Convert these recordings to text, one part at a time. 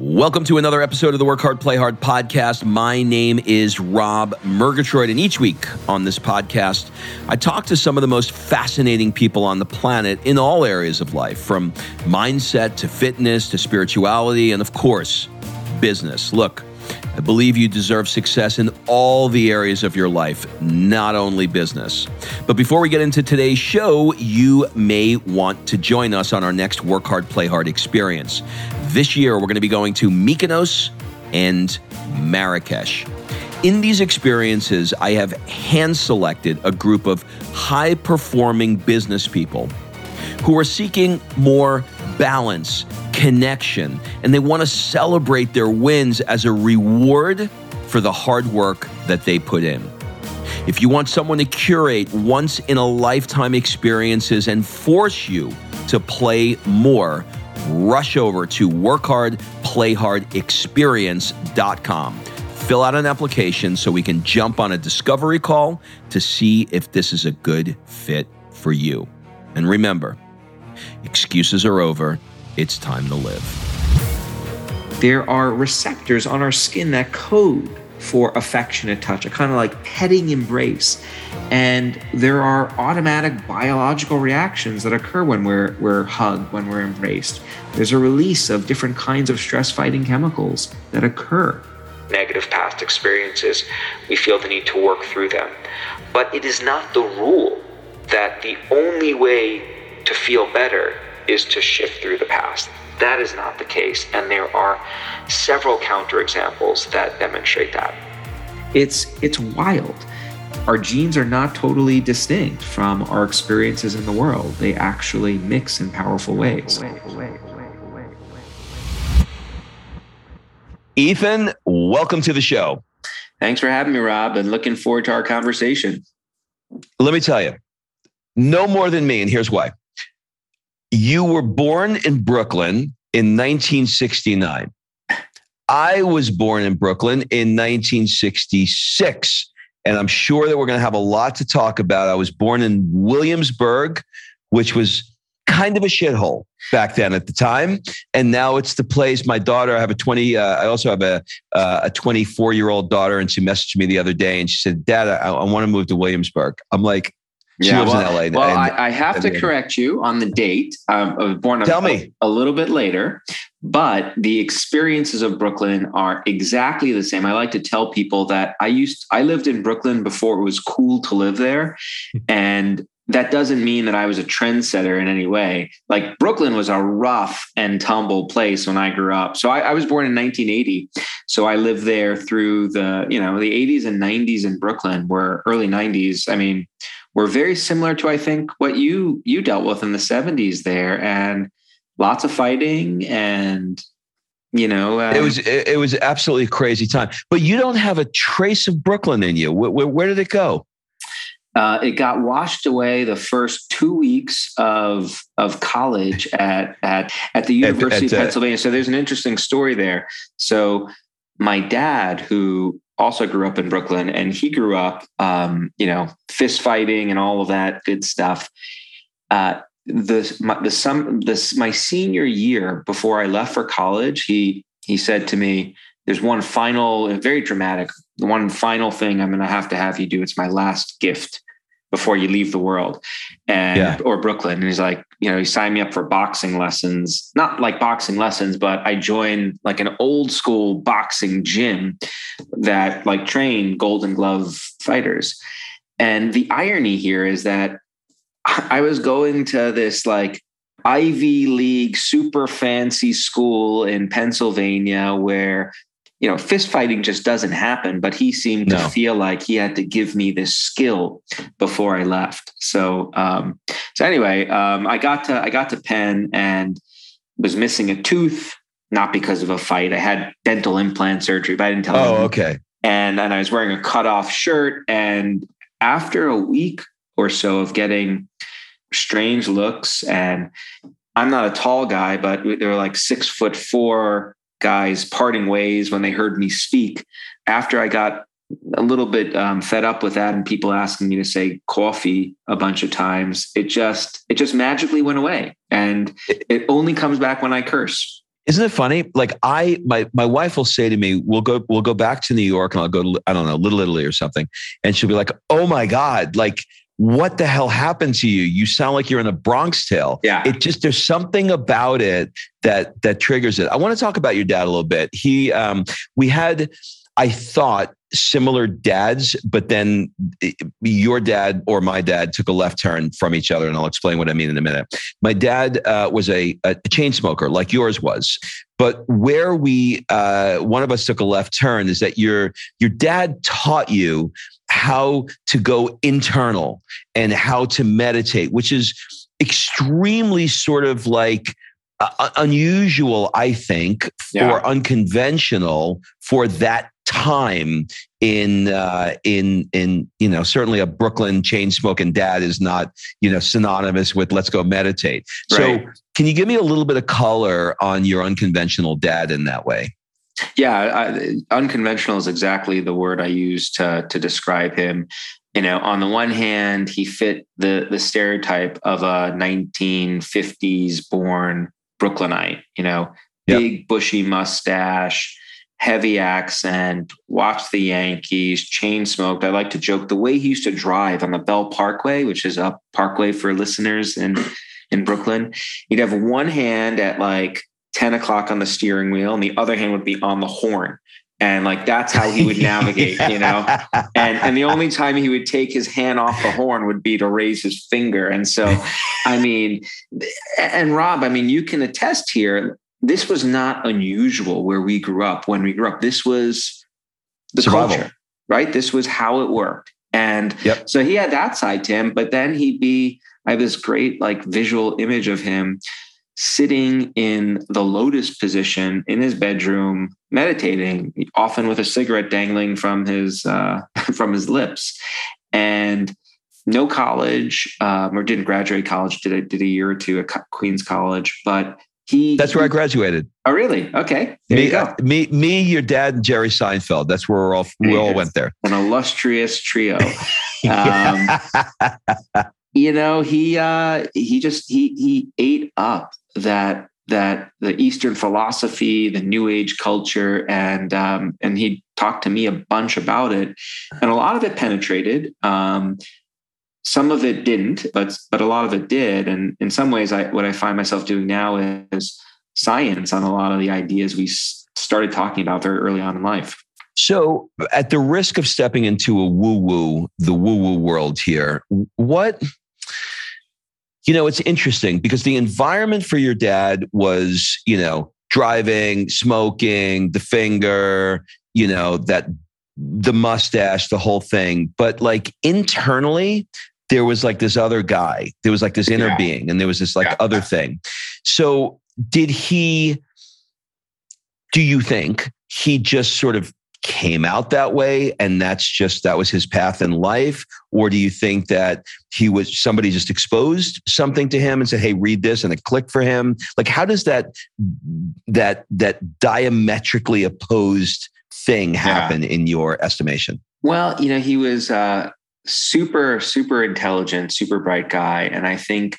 Welcome to another episode of the Work Hard, Play Hard podcast. My name is Rob Murgatroyd, and each week on this podcast, I talk to some of the most fascinating people on the planet in all areas of life, from mindset to fitness to spirituality, and of course, business. Look, I believe you deserve success in all the areas of your life, not only business. But before we get into today's show, you may want to join us on our next Work Hard, Play Hard experience. This year, we're going to be going to Mykonos and Marrakesh. In these experiences, I have hand selected a group of high performing business people who are seeking more balance, connection, and they want to celebrate their wins as a reward for the hard work that they put in. If you want someone to curate once in a lifetime experiences and force you to play more, rush over to workhardplayhardexperience.com. Fill out an application so we can jump on a discovery call to see if this is a good fit for you. And remember, excuses are over. It's time to live. There are receptors on our skin that code for affectionate touch, a kind of like petting embrace. And there are automatic biological reactions that occur when we're, we're hugged, when we're embraced. There's a release of different kinds of stress fighting chemicals that occur. Negative past experiences, we feel the need to work through them. But it is not the rule that the only way to feel better is to shift through the past. That is not the case, and there are several counterexamples that demonstrate that. It's it's wild. Our genes are not totally distinct from our experiences in the world. They actually mix in powerful ways. Ethan, welcome to the show. Thanks for having me, Rob, and looking forward to our conversation. Let me tell you, no more than me, and here's why. You were born in Brooklyn in 1969. I was born in Brooklyn in 1966. And I'm sure that we're going to have a lot to talk about. I was born in Williamsburg, which was kind of a shithole back then at the time. And now it's the place. My daughter, I have a 20, uh, I also have a, uh, a 24 year old daughter. And she messaged me the other day and she said, Dad, I, I want to move to Williamsburg. I'm like, she yeah, lives well, in LA. Well, and, I, I, have to correct you on the date. Um, I was born Tell a, me. a little bit later, but the experiences of Brooklyn are exactly the same. I like to tell people that I used I lived in Brooklyn before it was cool to live there, and that doesn't mean that I was a trendsetter in any way. Like Brooklyn was a rough and tumble place when I grew up. So I, I, was born in 1980. So I lived there through the, you know, the 80s and 90s in Brooklyn, where early 90s. I mean, were very similar to I think what you you dealt with in the 70s there and lots of fighting and you know um, it was it, it, was absolutely a crazy time but you don't have a trace of brooklyn in you where, where, where did it go uh, it got washed away the first two weeks of of college at at at the University at, at, of Pennsylvania. So there's an interesting story there. So my dad, who also grew up in Brooklyn, and he grew up, um, you know, fist fighting and all of that good stuff. Uh, the my, the some this my senior year before I left for college, he he said to me, "There's one final, very dramatic, one final thing I'm going to have to have you do. It's my last gift." Before you leave the world and yeah. or Brooklyn. And he's like, you know, he signed me up for boxing lessons, not like boxing lessons, but I joined like an old school boxing gym that like trained golden glove fighters. And the irony here is that I was going to this like Ivy League super fancy school in Pennsylvania where you know, fist fighting just doesn't happen, but he seemed no. to feel like he had to give me this skill before I left. So, um, so anyway, um, I got to, I got to Penn and was missing a tooth, not because of a fight. I had dental implant surgery, but I didn't tell Oh, him. okay. And, and I was wearing a cut off shirt. And after a week or so of getting strange looks and I'm not a tall guy, but they were like six foot four guys parting ways when they heard me speak. After I got a little bit um, fed up with that and people asking me to say coffee a bunch of times, it just it just magically went away, and it only comes back when I curse. Isn't it funny? Like I, my my wife will say to me, "We'll go, we'll go back to New York, and I'll go to I don't know, Little Italy or something," and she'll be like, "Oh my god, like." What the hell happened to you? You sound like you're in a Bronx tale. Yeah. It just there's something about it that that triggers it. I want to talk about your dad a little bit. He um we had I thought similar dads, but then your dad or my dad took a left turn from each other, and I'll explain what I mean in a minute. My dad uh, was a, a, chain smoker, like yours was, but where we uh, one of us took a left turn is that your your dad taught you how to go internal and how to meditate, which is extremely sort of like uh, unusual, I think, yeah. unconventional for that time in uh, in in you know certainly a Brooklyn chain smoking dad is not you know synonymous with let's go meditate. Right. So can you give me a little bit of color on your unconventional dad in that way? Yeah, I, unconventional is exactly the word I use to to describe him. You know, on the one hand, he fit the the stereotype of a 1950s born Brooklynite. You know, big bushy mustache, heavy accent, watched the Yankees, chain smoked. I like to joke the way he used to drive on the Belt Parkway, which is a parkway for listeners in in Brooklyn. He'd have one hand at like 10 o'clock on the steering wheel, and the other hand would be on the horn. And like that's how he would navigate, you know. And and the only time he would take his hand off the horn would be to raise his finger. And so, I mean, and Rob, I mean, you can attest here this was not unusual where we grew up when we grew up. This was the Survival. culture, right? This was how it worked. And yep. so he had that side to him, but then he'd be, I have this great like visual image of him sitting in the lotus position in his bedroom, meditating, often with a cigarette dangling from his uh, from his lips, and no college um, or didn't graduate college. Did a, did a year or two at Queens College, but he That's where I graduated. Oh, really? Okay. There me, you go. Me, me, your dad, and Jerry Seinfeld. That's where we're all we all went there. An illustrious trio. um, you know, he uh, he just he he ate up that that the Eastern philosophy, the New Age culture, and um, and he talked to me a bunch about it, and a lot of it penetrated. Um, some of it didn't, but but a lot of it did. And in some ways, I what I find myself doing now is science on a lot of the ideas we started talking about very early on in life. So, at the risk of stepping into a woo woo, the woo woo world here, what you know, it's interesting because the environment for your dad was, you know, driving, smoking, the finger, you know, that the mustache, the whole thing. But like internally, there was like this other guy. There was like this inner yeah. being, and there was this like yeah. other thing. So, did he? Do you think he just sort of came out that way and that's just that was his path in life or do you think that he was somebody just exposed something to him and said hey read this and it clicked for him like how does that that that diametrically opposed thing happen yeah. in your estimation well you know he was uh super, super intelligent, super bright guy. And I think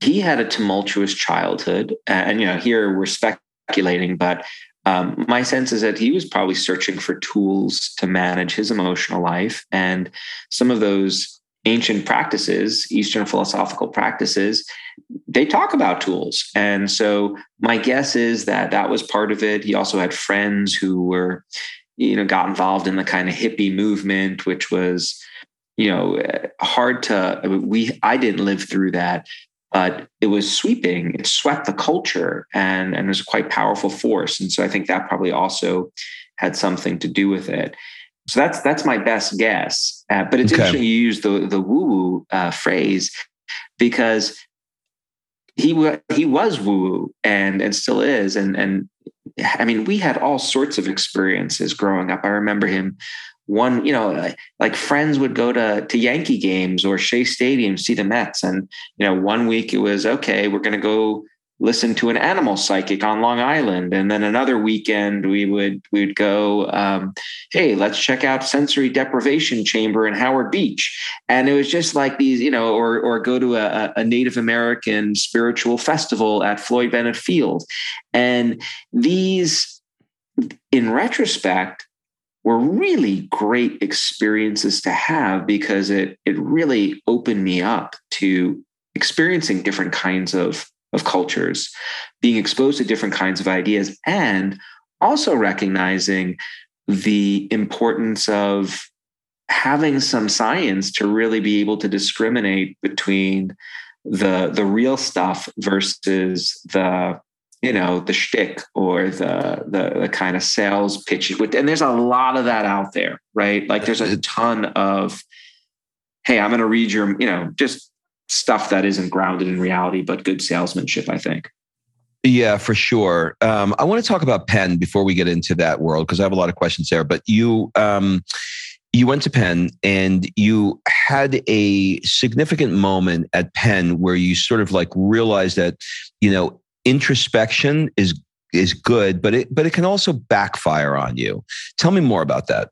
he had a tumultuous childhood. And, you know, here we're speculating, but um, my sense is that he was probably searching for tools to manage his emotional life. And some of those ancient practices, Eastern philosophical practices, they talk about tools. And so my guess is that that was part of it. He also had friends who were, you know, got involved in the kind of hippie movement, which was you know hard to we i didn't live through that but it was sweeping. It swept the culture and and it was a quite powerful force. And so i think that probably also had something to do with it. So that's that's my best guess. Uh, but it's okay. interesting you use the the woo woo uh, phrase because he he was woo woo and and still is. And and I mean we had all sorts of experiences growing up. I remember him one, you know, like friends would go to to Yankee games or Shea Stadium see the Mets, and you know, one week it was okay, we're going to go listen to an animal psychic on Long Island, and then another weekend we would we would go, um, hey, let's check out sensory deprivation chamber in Howard Beach, and it was just like these, you know, or or go to a, a Native American spiritual festival at Floyd Bennett Field, and these, in retrospect. Were really great experiences to have because it it really opened me up to experiencing different kinds of of cultures, being exposed to different kinds of ideas, and also recognizing the importance of having some science to really be able to discriminate between the the real stuff versus the you know the shtick or the, the the kind of sales pitch. And there's a lot of that out there, right? Like there's a ton of, hey, I'm going to read your, you know, just stuff that isn't grounded in reality, but good salesmanship, I think. Yeah, for sure. Um, I want to talk about Penn before we get into that world because I have a lot of questions there. But you, um, you went to Penn and you had a significant moment at Penn where you sort of like realized that you know introspection is is good, but it but it can also backfire on you. Tell me more about that.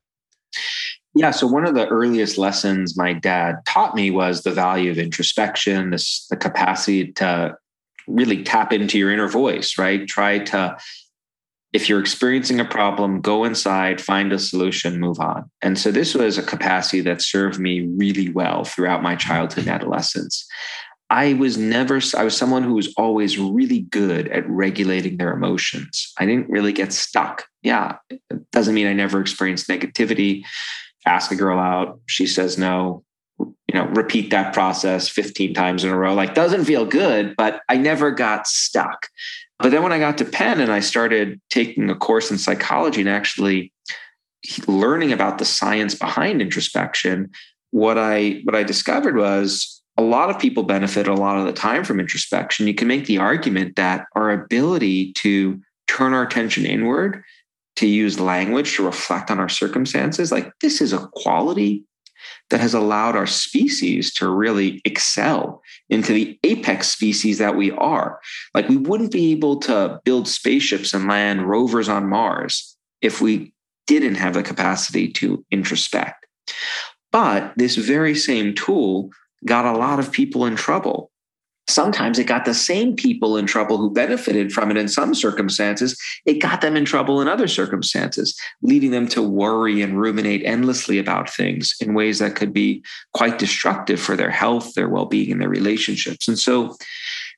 Yeah. So one of the earliest lessons my dad taught me was the value of introspection, this the capacity to really tap into your inner voice, right? Try to, if you're experiencing a problem, go inside, find a solution, move on. And so this was a capacity that served me really well throughout my childhood and adolescence. I was never, I was someone who was always really good at regulating their emotions. I didn't really get stuck. Yeah. It doesn't mean I never experienced negativity ask a girl out, she says no, you know, repeat that process 15 times in a row. Like doesn't feel good, but I never got stuck. But then when I got to Penn and I started taking a course in psychology and actually learning about the science behind introspection, what I what I discovered was a lot of people benefit a lot of the time from introspection. You can make the argument that our ability to turn our attention inward to use language to reflect on our circumstances, like this is a quality that has allowed our species to really excel into the apex species that we are. Like we wouldn't be able to build spaceships and land rovers on Mars if we didn't have the capacity to introspect. But this very same tool got a lot of people in trouble Sometimes it got the same people in trouble who benefited from it in some circumstances. It got them in trouble in other circumstances, leading them to worry and ruminate endlessly about things in ways that could be quite destructive for their health, their well being, and their relationships. And so,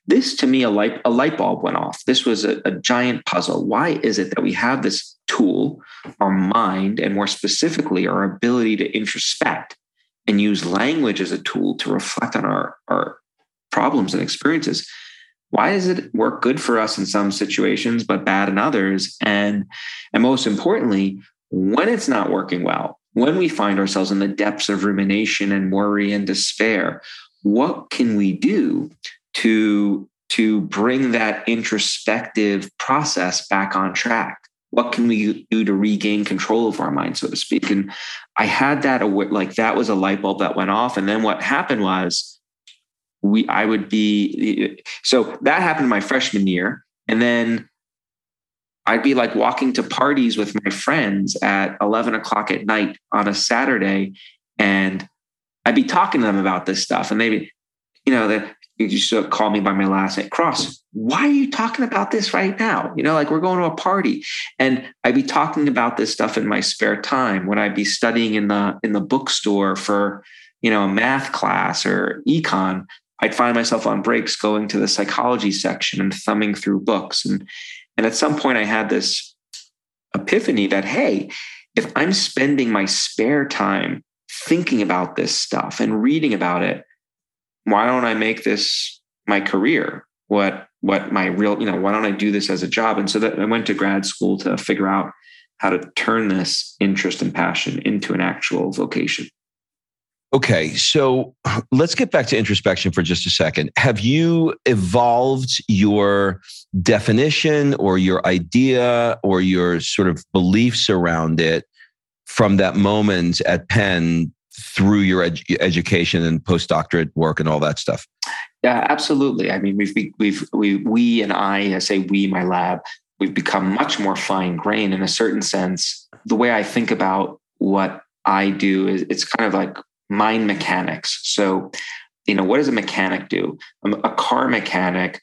this to me, a light, a light bulb went off. This was a, a giant puzzle. Why is it that we have this tool, our mind, and more specifically, our ability to introspect and use language as a tool to reflect on our, our problems and experiences. Why does it work good for us in some situations but bad in others? And and most importantly when it's not working well when we find ourselves in the depths of rumination and worry and despair what can we do to to bring that introspective process back on track what can we do to regain control of our mind so to speak? And i had that like that was a light bulb that went off. And then what happened was we I would be so that happened my freshman year, and then I'd be like walking to parties with my friends at 11 o'clock at night on a Saturday, and I'd be talking to them about this stuff, and they'd be, you know, that you just call me by my last name, Kross. Why are you talking about this right now? You know, like we're going to a party, and I'd be talking about this stuff in my spare time when I'd be studying in the in the bookstore for you know a math class or econ I'd find myself on breaks going to the psychology section and thumbing through books. And, and at some point, I had this epiphany that, hey, if I'm spending my spare time thinking about this stuff and reading about it, why don't I make this my career? What what my real, you know, why don't I do this as a job? And so that I went to grad school to figure out how to turn this interest and passion into an actual vocation. Okay, so let's get back to introspection for just a second. Have you evolved your definition or your idea or your sort of beliefs around it from that moment at Penn through your ed- education and postdoctorate work and all that stuff? Yeah, absolutely. I mean, we've we've we we and I, I say we, my lab, we've become much more fine grained in a certain sense. The way I think about what I do is it's kind of like mind mechanics. So, you know, what does a mechanic do? Um, a car mechanic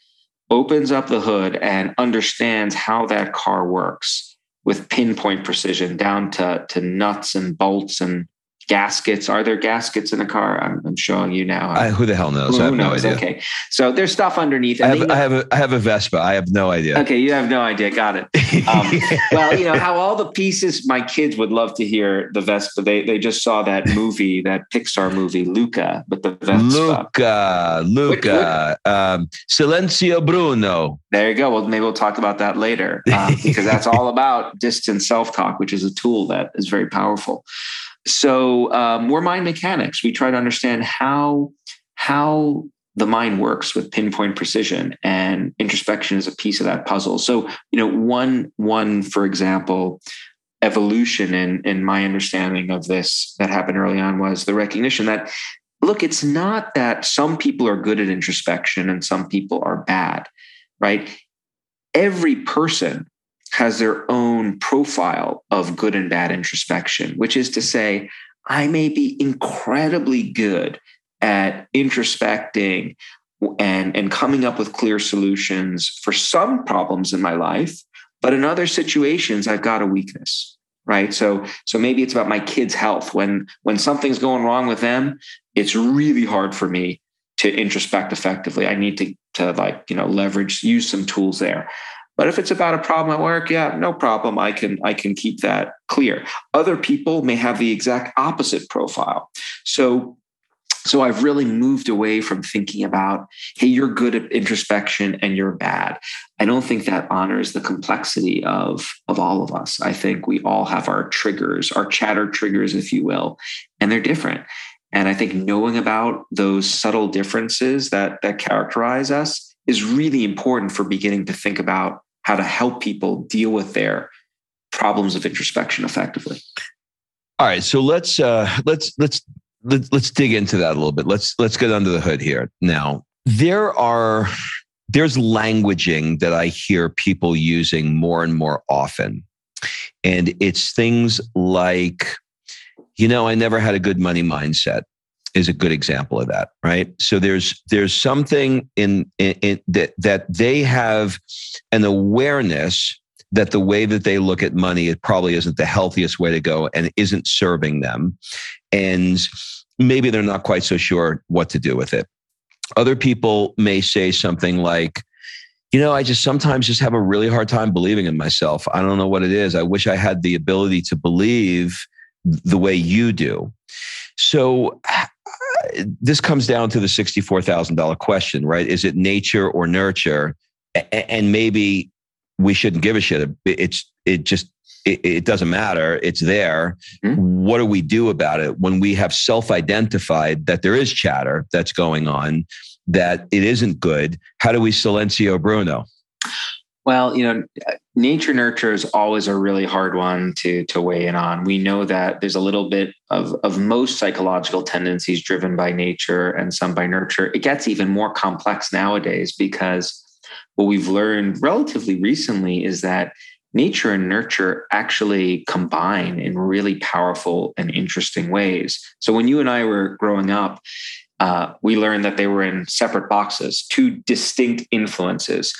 opens up the hood and understands how that car works with pinpoint precision down to, to nuts and bolts and gaskets. Are there gaskets in a car? I'm, I'm showing you now. I, who the hell knows? Who, I have knows? no idea. Okay, so there's stuff underneath. I have, I have, a I have a Vespa. I have no idea. Okay, you have no idea. Got it. Um, well, you know how all the pieces. My kids would love to hear the Vespa. They they just saw that movie, that Pixar movie, Luca, but the Vespa. Luca, Luca, um, Silenzio Bruno. There you go. Well, maybe we'll talk about that later uh, because that's all about distant self talk, which is a tool that is very powerful. So um, we're mind mechanics. We try to understand how how the mind works with pinpoint precision, and introspection is a piece of that puzzle. So you know, one one for example, evolution in in my understanding of this that happened early on was the recognition that look, it's not that some people are good at introspection and some people are bad, right? Every person has their own profile of good and bad introspection, which is to say, I may be incredibly good at introspecting and, and coming up with clear solutions for some problems in my life, but in other situations, I've got a weakness. Right. So so maybe it's about my kids' health. When when something's going wrong with them, it's really hard for me to introspect effectively. I need to to like, you know, leverage, use some tools there. But if it's about a problem at work, yeah, no problem. I can I can keep that clear. Other people may have the exact opposite profile. So so I've really moved away from thinking about, hey, you're good at introspection and you're bad. I don't think that honors the complexity of, of all of us. I think we all have our triggers, our chatter triggers, if you will, and they're different. And I think knowing about those subtle differences that that characterize us is really important for beginning to think about how to help people deal with their problems of introspection effectively. All right, so let's uh, let's let's let's let's dig into that a little bit. Let's let's get under the hood here. Now, there are there's languaging that I hear people using more and more often. And it's things like, you know, I never had a good money mindset is a good example of that, right? So there's there's something in, in, in that that they have an awareness that the way that they look at money it probably isn't the healthiest way to go and isn't serving them. And maybe they're not quite so sure what to do with it. Other people may say something like you know i just sometimes just have a really hard time believing in myself. I don't know what it is. I wish i had the ability to believe the way you do. So this comes down to the $64,000 question, right? Is it nature or nurture? And maybe we shouldn't give a shit. It's, it just, it, it doesn't matter. It's there. Mm-hmm. What do we do about it when we have self identified that there is chatter that's going on, that it isn't good? How do we silencio Bruno? Well, you know, nature nurture is always a really hard one to to weigh in on. We know that there's a little bit of of most psychological tendencies driven by nature and some by nurture. It gets even more complex nowadays because what we've learned relatively recently is that nature and nurture actually combine in really powerful and interesting ways. So when you and I were growing up, uh, we learned that they were in separate boxes, two distinct influences.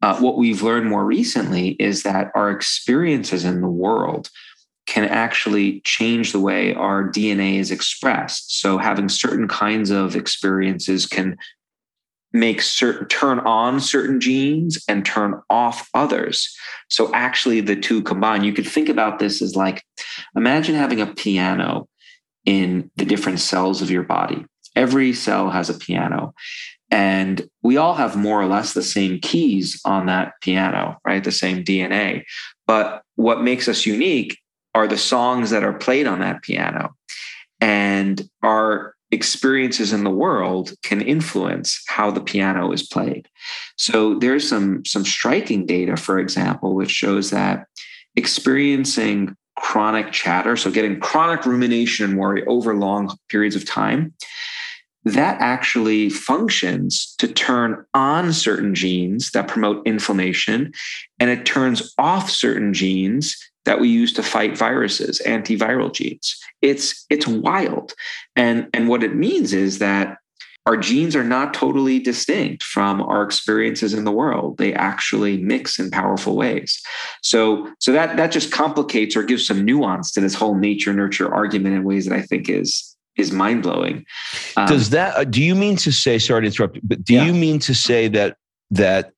Uh, what we've learned more recently is that our experiences in the world can actually change the way our DNA is expressed. So, having certain kinds of experiences can make certain turn on certain genes and turn off others. So, actually, the two combine. You could think about this as like imagine having a piano in the different cells of your body. Every cell has a piano. And we all have more or less the same keys on that piano, right? The same DNA. But what makes us unique are the songs that are played on that piano. And our experiences in the world can influence how the piano is played. So there's some, some striking data, for example, which shows that experiencing chronic chatter, so getting chronic rumination and worry over long periods of time, that actually functions to turn on certain genes that promote inflammation, and it turns off certain genes that we use to fight viruses, antiviral genes. It's it's wild. And, and what it means is that our genes are not totally distinct from our experiences in the world they actually mix in powerful ways so so that that just complicates or gives some nuance to this whole nature nurture argument in ways that i think is is mind blowing. Um, Does that? Uh, do you mean to say? Sorry to interrupt, but do yeah. you mean to say that that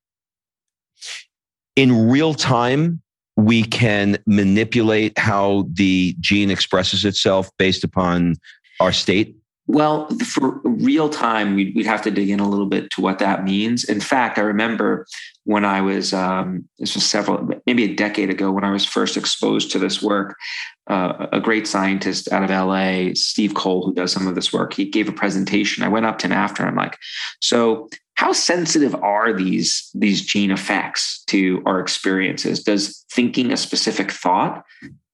in real time we can manipulate how the gene expresses itself based upon our state? Well, for real time, we'd, we'd, have to dig in a little bit to what that means. In fact, I remember when I was, um, this was several, maybe a decade ago, when I was first exposed to this work, uh, a great scientist out of LA, Steve Cole, who does some of this work, he gave a presentation. I went up to him after, I'm like, so how sensitive are these, these gene effects to our experiences? Does thinking a specific thought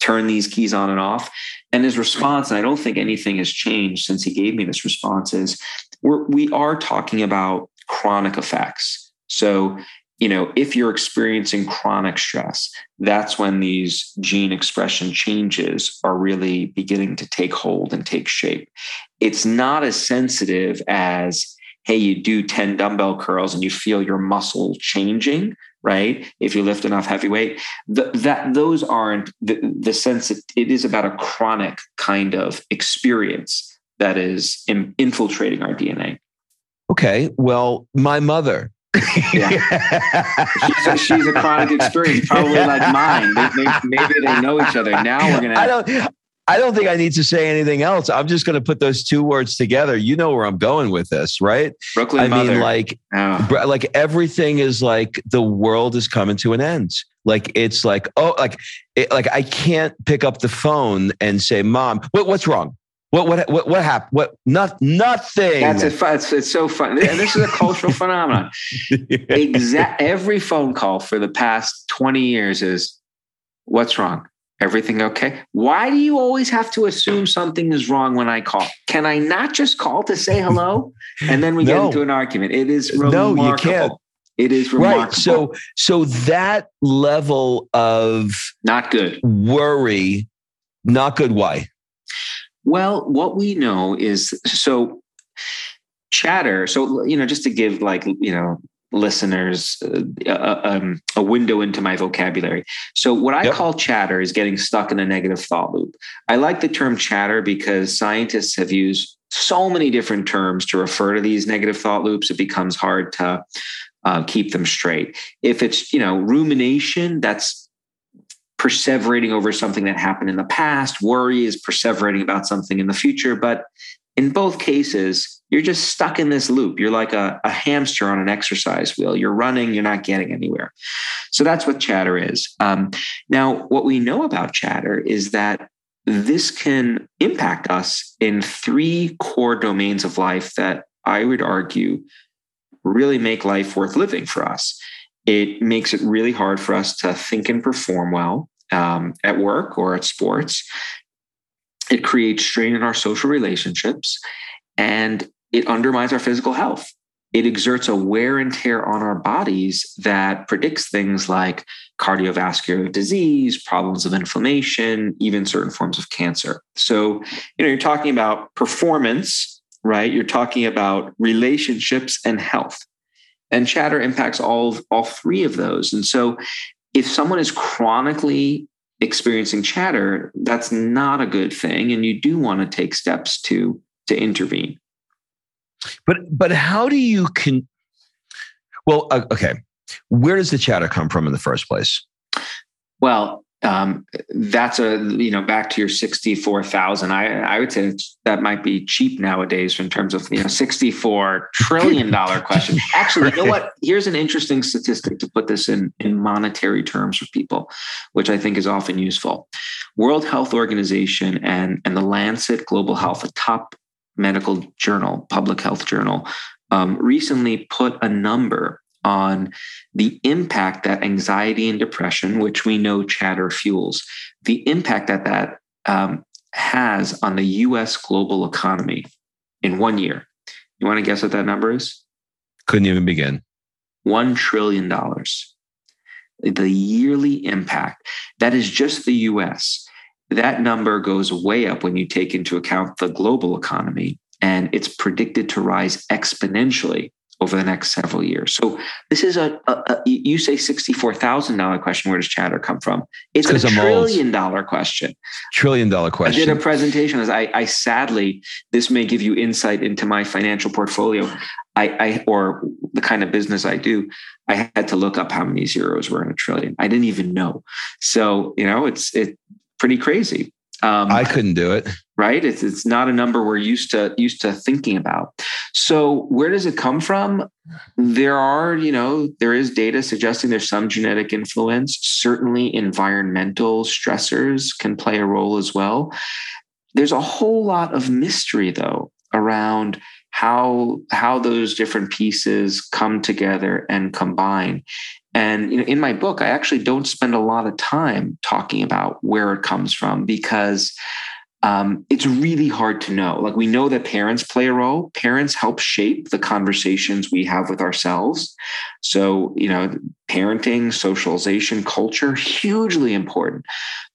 turn these keys on and off? And his response, and I don't think anything has changed since he gave me this response, is we're, we are talking about chronic effects. So, you know, if you're experiencing chronic stress, that's when these gene expression changes are really beginning to take hold and take shape. It's not as sensitive as, hey, you do 10 dumbbell curls and you feel your muscle changing right? If you lift enough heavy weight, the, that those aren't the, the sense that it is about a chronic kind of experience that is in, infiltrating our DNA. Okay, well, my mother. yeah. she's, a, she's, a, chronic experience, probably like mine. Maybe, maybe they know each other. Now we're gonna. I don't. I don't think I need to say anything else. I'm just going to put those two words together. You know where I'm going with this, right? Brooklyn I mother. mean, like, oh. like everything is like the world is coming to an end. Like it's like, oh, like, it, like I can't pick up the phone and say, "Mom, what, what's wrong? What what what what happened? What not nothing." That's it. It's, it's so fun. And this is a cultural phenomenon. Exact every phone call for the past twenty years is, "What's wrong? Everything okay? Why do you always have to assume something is wrong when I call? Can I not just call to say hello? And then we no. get into an argument. It is remarkable. No, you can't. It is remarkable. Right. So so that level of not good worry, not good. Why? Well, what we know is so chatter. So you know, just to give like you know listeners uh, uh, um, a window into my vocabulary. So, what I yep. call chatter is getting stuck in a negative thought loop. I like the term chatter because scientists have used so many different terms to refer to these negative thought loops, it becomes hard to uh, keep them straight. If it's, you know, rumination, that's perseverating over something that happened in the past. Worry is perseverating about something in the future. But in both cases, you're just stuck in this loop. You're like a, a, hamster on an exercise wheel. You're running, you're not getting anywhere. So that's what chatter is. Um, now, what we know about chatter is that this can impact us in three core domains of life that I would argue really make life worth living for us. It makes it really hard for us to think and perform well um, at work or at sports. It creates strain in our social relationships and it undermines our physical health. It exerts a wear and tear on our bodies that predicts things like cardiovascular disease, problems of inflammation, even certain forms of cancer. So, you know, you're talking about performance, right? You're talking about relationships and health. And chatter impacts all, all three of those. And so, if someone is chronically experiencing chatter, that's not a good thing. And you do want to take steps to, to intervene. But but how do you can? Well, uh, okay. Where does the chatter come from in the first place? Well, um, that's a you know back to your sixty four thousand. I I would say that might be cheap nowadays in terms of you know sixty four trillion dollar question. Actually, you know what? Here's an interesting statistic to put this in in monetary terms for people, which I think is often useful. World Health Organization and and the Lancet Global Health, a top medical journal, public health journal, um, recently put a number on the impact that anxiety and depression, which we know chatter fuels, the impact that that um, has on the US global economy in one year. You want to guess what that number is? Couldn't even begin. $1 trillion. The yearly impact. That is just the US. That number goes way up when you take into account the global economy, and it's predicted to rise exponentially over the next several years. So this is a, a, a you say sixty-four thousand dollar question. Where does chatter come from? It's a trillion dollar question. Trillion dollar question. I did a presentation. As I, I sadly, this may give you insight into my financial portfolio. I, I or the kind of business I do. I had to look up how many zeros were in a trillion. I didn't even know. So you know, it's it pretty crazy. Um, I couldn't do it. Right? It's it's not a number we're used to used to thinking about. So where does it come from? There are, you know, there is data suggesting there's some genetic influence. Certainly, environmental stressors can play a role as well. There's a whole lot of mystery though around how how those different pieces come together and combine and you know, in my book, I actually don't spend a lot of time talking about where it comes from because um, it's really hard to know. Like we know that parents play a role. Parents help shape the conversations we have with ourselves. So you know, parenting, socialization, culture, hugely important.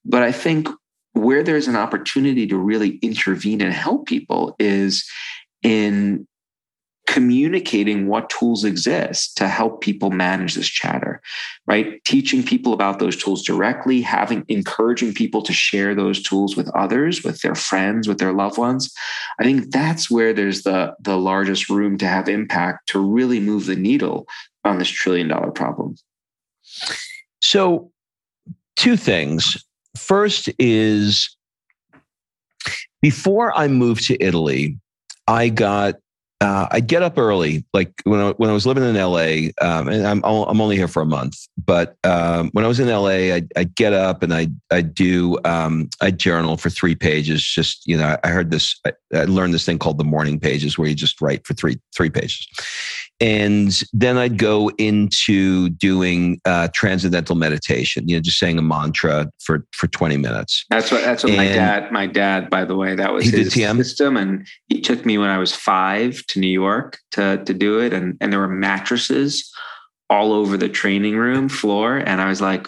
But I think where there's an opportunity to really intervene and help people is in communicating what tools exist to help people manage this chatter right? Teaching people about those tools directly having encouraging people to share those tools with others with their friends with their loved ones. I think that's where there's the the largest room to have impact to really move the needle on this trillion dollar problem. So two things. First is before i moved to italy i got uh, I'd get up early, like when I, when I was living in LA, um, and I'm I'm only here for a month. But um, when I was in LA, I'd, I'd get up and I I do um, I journal for three pages. Just you know, I heard this, I, I learned this thing called the morning pages, where you just write for three three pages, and then I'd go into doing uh, transcendental meditation. You know, just saying a mantra for for twenty minutes. That's what that's what and my dad. My dad, by the way, that was his system, and he took me when I was five to New York to to do it, and and there were mattresses all over the training room floor, and I was like,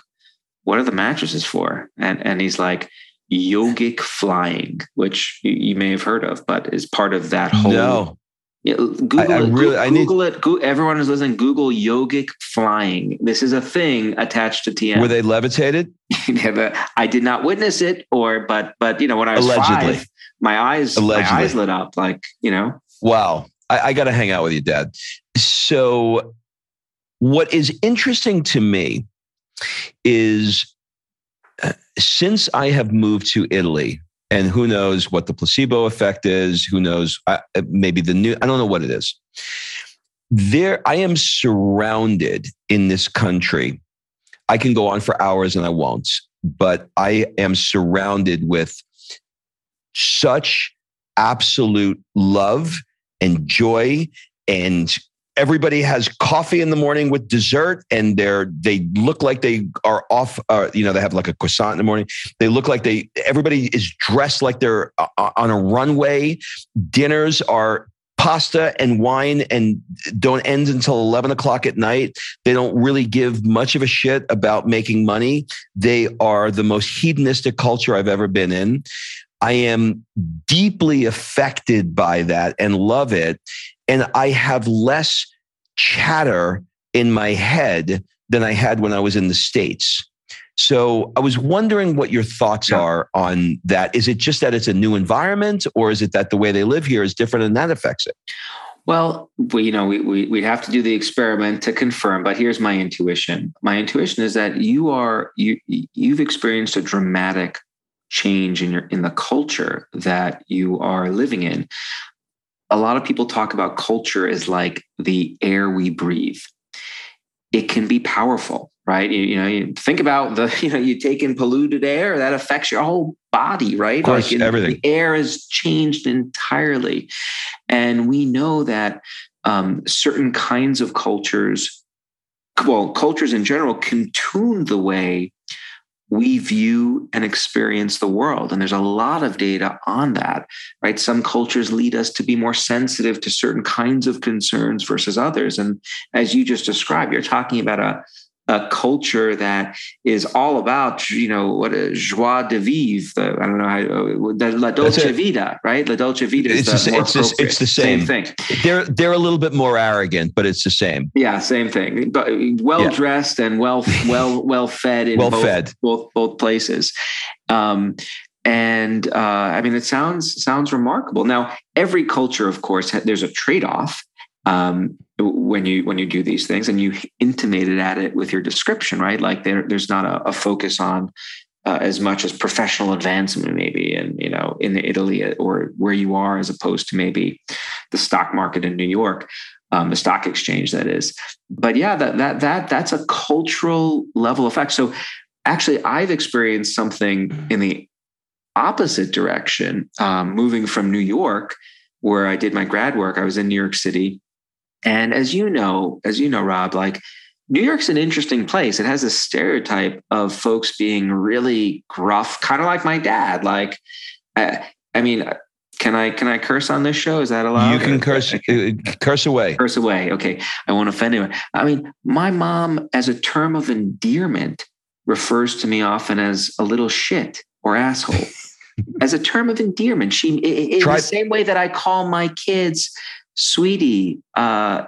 "What are the mattresses for?" And and he's like, "Yogic flying," which you, you may have heard of, but is part of that whole. No. Yeah, Google I, I it. Really, I Google it. Go, everyone is listening. Google yogic flying. This is a thing attached to TM. Were they levitated? I did not witness it, or but but you know when I was Allegedly. five, my eyes Allegedly. my eyes lit up like you know. Wow, I, I got to hang out with you, Dad. So, what is interesting to me is uh, since I have moved to Italy, and who knows what the placebo effect is, who knows, uh, maybe the new, I don't know what it is. There, I am surrounded in this country. I can go on for hours and I won't, but I am surrounded with such absolute love and joy and everybody has coffee in the morning with dessert and they're they look like they are off uh, you know they have like a croissant in the morning. They look like they everybody is dressed like they're uh, uh on a runway. Dinners are pasta and wine and don't end until 11 o'clock at night. They don't really give much of a shit about making money. They are the most hedonistic culture i've ever been in. I am deeply affected by that and love it. And I have less chatter in my head than I had when I was in the States. So I was wondering what your thoughts yeah. are on that. Is it just that it's a new environment, or is it that the way they live here is different and that affects it? Well, we, you know, we, we, we'd have to do the experiment to confirm, but here's my intuition. My intuition is that you are, you, you've experienced a dramatic change in your in the culture that you are living in a lot of people talk about culture as like the air we breathe. It can be powerful right? You, you know you think about the you know you take in polluted air that affects your whole body right? Of course, like everything. the air is changed entirely. And we know that um, certain kinds of cultures well cultures in general can tune the way we view and experience the world. And there's a lot of data on that, right? Some cultures lead us to be more sensitive to certain kinds of concerns versus others. And as you just described, you're talking about a a culture that is all about you know what a joie de vivre. The, I don't know how uh, the la dolce vita, right? La dolce vita is it's the, the, it's, the, it's the same. same. thing. They're they're a little bit more arrogant, but it's the same. Yeah, same thing. But well yeah. dressed and well well well fed in well both, fed. both both places. Um, and uh, I mean, it sounds sounds remarkable. Now, every culture, of course, there's a trade off um, when you when you do these things and you intimated at it with your description right? Like there, there's not a, a focus on uh, as much as professional advancement maybe and you know in italy or where you are as opposed to maybe the stock market in new york um, the stock exchange that is. But yeah that that that that's a cultural level effect. So actually i've experienced something in the opposite direction um, moving from new york where i did my grad work. I was in new york city and as you know, as you know, Rob, like New York's an interesting place. It has a stereotype of folks being really gruff, kind of like my dad. Like, I, I mean, can I can I curse on this show? Is that allowed? You can curse uh, curse away. Curse away. Okay, I won't offend anyone. I mean, my mom, as a term of endearment, refers to me often as a little shit or asshole. as a term of endearment, she in Try- the same way that I call my kids sweetie, uh,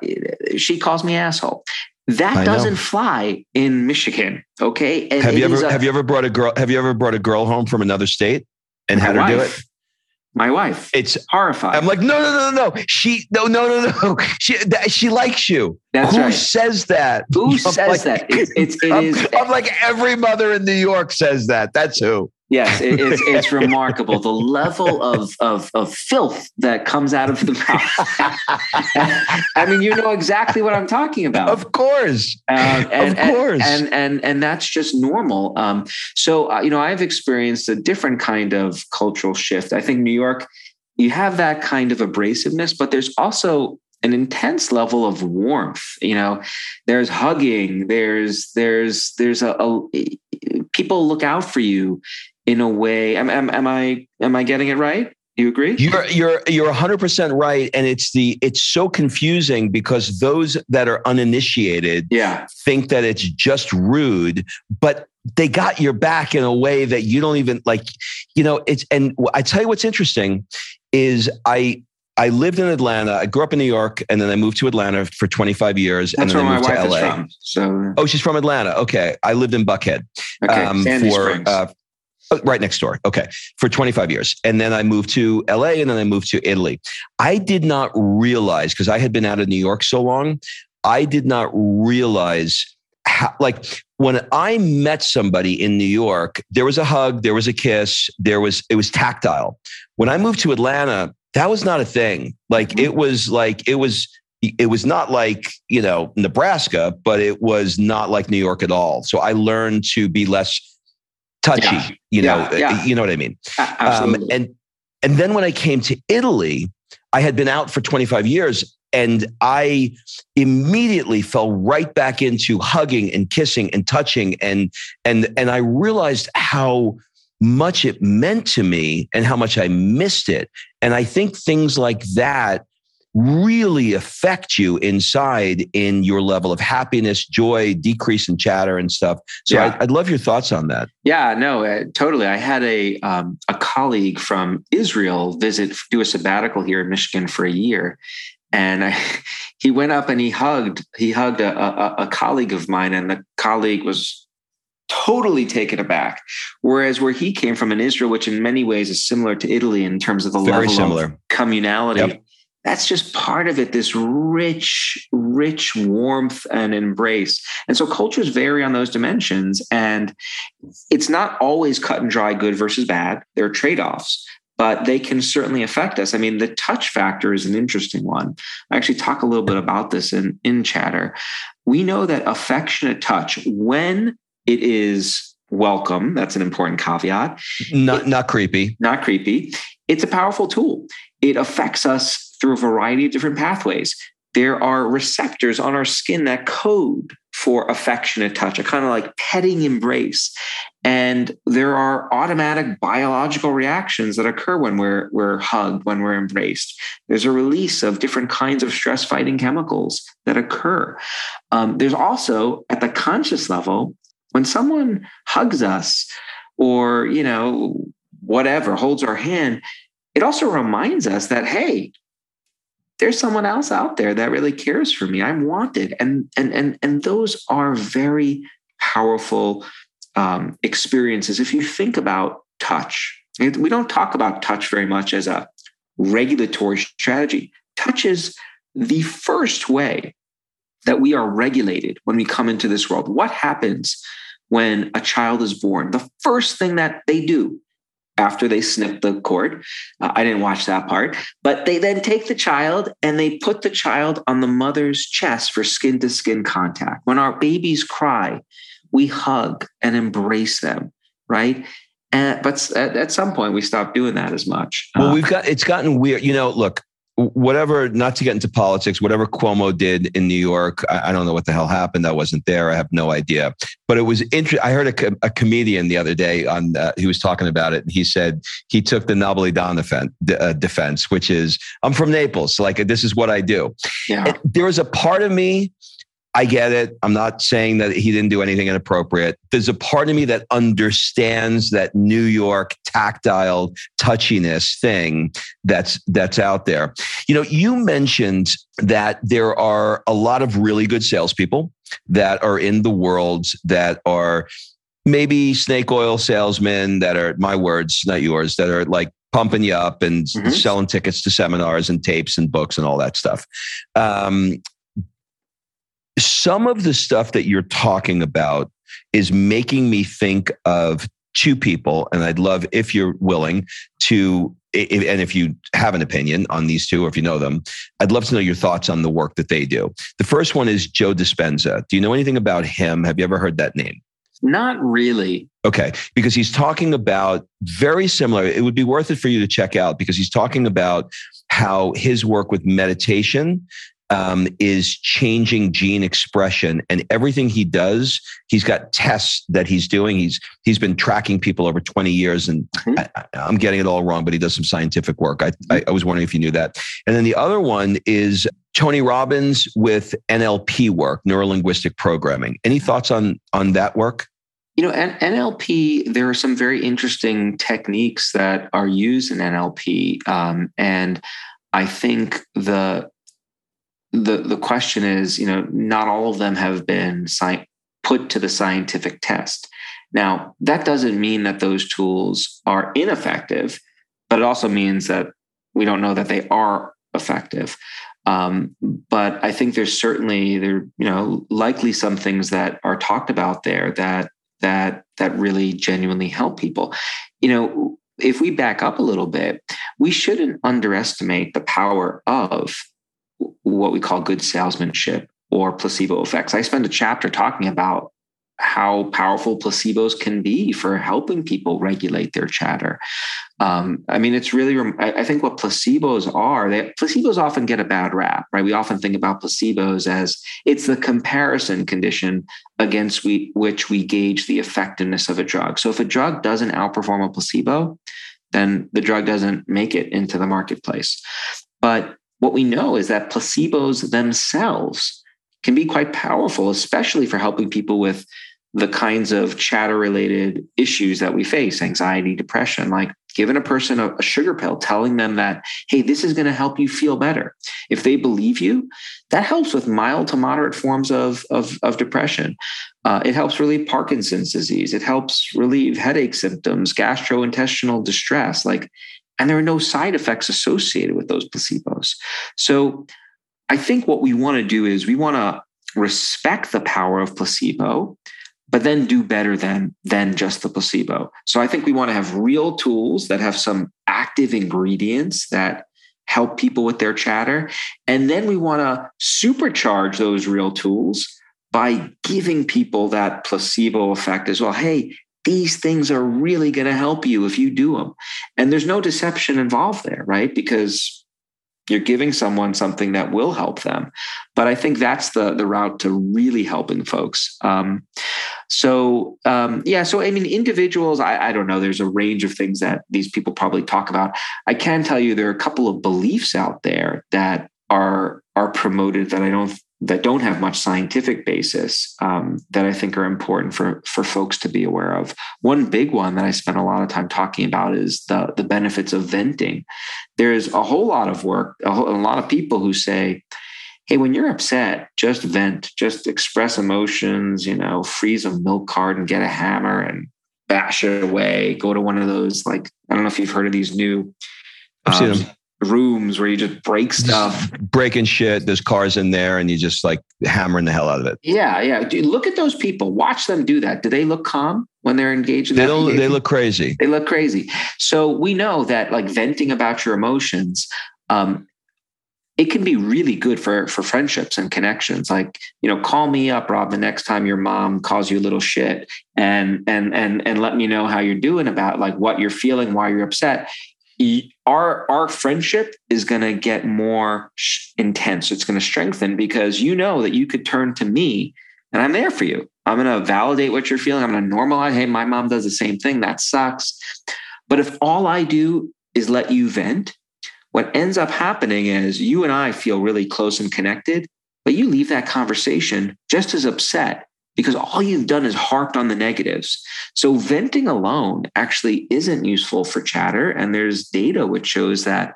she calls me asshole. That I doesn't know. fly in Michigan. Okay. And have you ever a, have you ever brought a girl have you ever brought a girl home from another state and had her wife, do it? My wife. It's horrifying. I'm like, no, no, no, no, no. She no, no, no, no. She she likes you. That's Who right. says that? Who I'm says like, that? It's, it's it I'm, is, I'm like every mother in New York says that. That's who. Yes, it, it's, it's remarkable the level of, of, of filth that comes out of the mouth. I mean, you know exactly what I'm talking about. Of course, um, and, of course, and, and and and that's just normal. Um, so uh, you know, I've experienced a different kind of cultural shift. I think New York, you have that kind of abrasiveness, but there's also an intense level of warmth you know there's hugging there's there's there's a, a people look out for you in a way. Am, am, am I am I getting it right? You agree? You're you're you're 100% right and it's the it's so confusing because those that are uninitiated yeah. think that it's just rude but they got your back in a way that you don't even like you know it's and I tell you what's interesting is I I lived in Atlanta. I grew up in New York, and then I moved to Atlanta for 25 years. That's and then where I moved my wife to LA. is from. So, oh, she's from Atlanta. Okay, I lived in Buckhead. Okay, um, Sandy for, Springs. Uh, Oh, right next door. Okay. For 25 years. And then I moved to LA and then I moved to Italy. I did not realize, because I had been out of New York so long, I did not realize how, like, when I met somebody in New York, there was a hug, there was a kiss, there was, it was tactile. When I moved to Atlanta, that was not a thing. Like, mm-hmm. it was like, it was, it was not like you know nebraska but it was not like new york at all so i learned to be less touchy. Yeah. You know, yeah, you know what I mean. Um, and and then when I came to Italy, I had been out for 25 years, and I immediately fell right back into hugging and kissing and touching, and and and I realized how much it meant to me and how much I missed it. And I think things like that really affect you inside in your level of happiness, joy, decrease in chatter and stuff. So yeah. I'd, I'd, love your thoughts on that. Yeah, no, uh, totally. I had a um, a colleague from Israel visit, do a sabbatical here in Michigan for a year, and I, he went up and he hugged he hugged a, a, a colleague of mine, and the colleague was totally taken aback. Whereas where he came from in Israel, which in many ways is similar to Italy in terms of the Very level similar. of communality. Yep that's just part of it this rich rich warmth and embrace. And so cultures vary on those dimensions and it's not always cut and dry good versus bad. There are trade-offs but they can certainly affect us. I mean the touch factor is an interesting one. I actually talk a little bit about this in in chatter. We know that affectionate touch when it is welcome that's an important caveat. Not it, not creepy. Not creepy. It's a powerful tool. It affects us through a variety of different pathways. There are receptors on our skin that code for affectionate touch, a kind of like petting embrace. And there are automatic biological reactions that occur when we're, we're hugged, when we're embraced. There's a release of different kinds of stress fighting chemicals that occur. Um, there's also, at the conscious level, when someone hugs us or, you know, whatever, holds our hand, it also reminds us that, hey, there's someone else out there that really cares for me. I'm wanted. And and and and those are very powerful um, experiences. If you think about touch, we don't talk about touch very much as a regulatory strategy. Touch is the first way that we are regulated when we come into this world. What happens when a child is born? The first thing that they do after they snip the cord. Uh, I didn't watch that part, but they then take the child and they put the child on the mother's chest for skin to skin contact. When our babies cry, we hug and embrace them, right? And, but at, at some point, we stop doing that as much. Well, uh, we've got it's gotten weird. You know, look, whatever, not to get into politics, whatever Cuomo did in New York, I, I, don't know what the hell happened. I wasn't there. I have no idea. But it was interesting. I heard a, a, comedian the other day on, uh, he was talking about it. And he said he took the Napolitano defense, uh, defense, which is, I'm from Naples. So like, this is what I do. Yeah. there was a part of me I get it. I'm not saying that he didn't do anything inappropriate. There's a part of me that understands that New York tactile touchiness thing that's that's out there. You know, you mentioned that there are a lot of really good salespeople that are in the world that are maybe snake oil salesmen that are my words, not yours, that are like pumping you up and mm-hmm. selling tickets to seminars and tapes and books and all that stuff. Um, some of the stuff that you're talking about is making me think of two people and i'd love if you're willing to if, and if you have an opinion on these two or if you know them i'd love to know your thoughts on the work that they do. The first one is joe dispenza. Do you know anything about him? Have you ever heard that name? Not really. Okay because he's talking about very similar it would be worth it for you to check out because he's talking about how his work with meditation um, is changing gene expression. And everything he does he's got tests that he's doing. He's he's been tracking people over 20 years and mm-hmm. I, am getting it all wrong but he does some scientific work. I, I, I was wondering if you knew that. And then the other one is tony robbins with nlp work neurolinguistic programming. Any thoughts on on that work? You know, NLP, there are some very interesting techniques that are used in NLP. Um, and I think the the the question is, you know, not all of them have been sci- put to the scientific test. Now, that doesn't mean that those tools are ineffective, but it also means that we don't know that they are effective. Um, but I think there's certainly there, you know, likely some things that are talked about there that that that really genuinely help people. You know, if we back up a little bit, we shouldn't underestimate the power of what we call good salesmanship or placebo effects. I spend a chapter talking about how powerful placebos can be for helping people regulate their chatter. Um, I mean, it's really, I think what placebos are, they, placebos often get a bad rap, right? We often think about placebos as it's the comparison condition against we, which we gauge the effectiveness of a drug. So if a drug doesn't outperform a placebo, then the drug doesn't make it into the marketplace. But what we know is that placebos themselves can be quite powerful, especially for helping people with the kinds of chatter related issues that we face anxiety, depression, like giving a person a, sugar pill, telling them that, hey, this is going to help you feel better. If they believe you, that helps with mild to moderate forms of, of, of depression. Uh, it helps relieve Parkinson's disease. It helps relieve headache symptoms, gastrointestinal distress. Like and there are no side effects associated with those placebos. So I think what we want to do is we want to respect the power of placebo, but then do better than, than just the placebo. So I think we want to have real tools that have some active ingredients that help people with their chatter. And then we want to supercharge those real tools by giving people that placebo effect as well. Hey, these things are really going to help you if you do them. And there's no deception involved there, right? Because you're giving someone something that will help them. But I think that's the the route to really helping folks. Um, so um, yeah, so I mean, individuals. I, I don't know. There's a range of things that these people probably talk about. I can tell you there are a couple of beliefs out there that are are promoted that I don't that don't have much scientific basis um, that I think are important for for folks to be aware of. One big one that I spent a lot of time talking about is the the benefits of venting. There's a whole lot of work, a, whole, a lot of people who say, "Hey, when you're upset, just vent, just express emotions. You know, freeze a milk cart and get a hammer and bash it away. Go to one of those like I don't know if you've heard of these new." Um, rooms where you just break stuff, just breaking shit. There's cars in there, and you just like hammering the hell out of it. Yeah, yeah. Dude, look at those people. Watch them do that. Do they look calm when they're engaged? In they don't. They look crazy. They look crazy. So we know that like venting about your emotions. Um, it can be really good for for friendships and connections like you know call me up rob the next time your mom calls you a little shit and and and and let me know how you're doing about like what you're feeling why you're upset our our friendship is going to get more intense. It's going to strengthen because you know that you could turn to me and i'm there for you. I'm going to validate what you're feeling. I'm going to normalize hey my mom does the same thing. That sucks. But if all i do is let you vent what ends up happening is you and i feel really close and connected but you leave that conversation just as upset because all you've done is harped on the negatives. So venting alone actually isn't useful for chatter. And there's data which shows that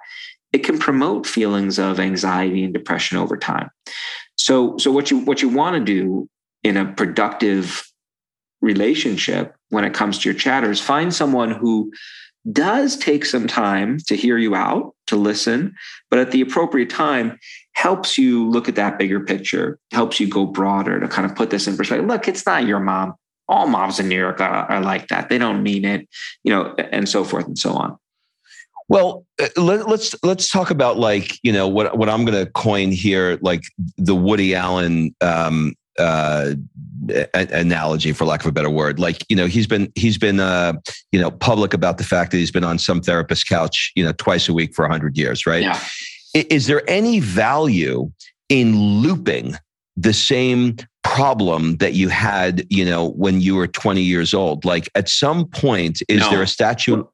it can promote feelings of anxiety and depression over time. So, so what you what you want to do in a productive relationship when it comes to your chatter is find someone who does take some time to hear you out, to listen, but at the appropriate time helps you look at that bigger picture, helps you go broader to kind of put this in perspective. Look, it's not your mom. All moms in New York are, are like that. They don't mean it, you know, and so forth and so on. Well, uh, let, let's let's talk about like you know what what I'm going to coin here, like the Woody Allen um, uh, analogy, for lack of a better word. Like you know, he's been he's been uh, you know public about the fact that he's been on some therapist's couch, you know, twice a week for hundred years, right? Yeah is there any value in looping the same problem that you had, you know, when you were 20 years old? Like at some point, is no. there a statute?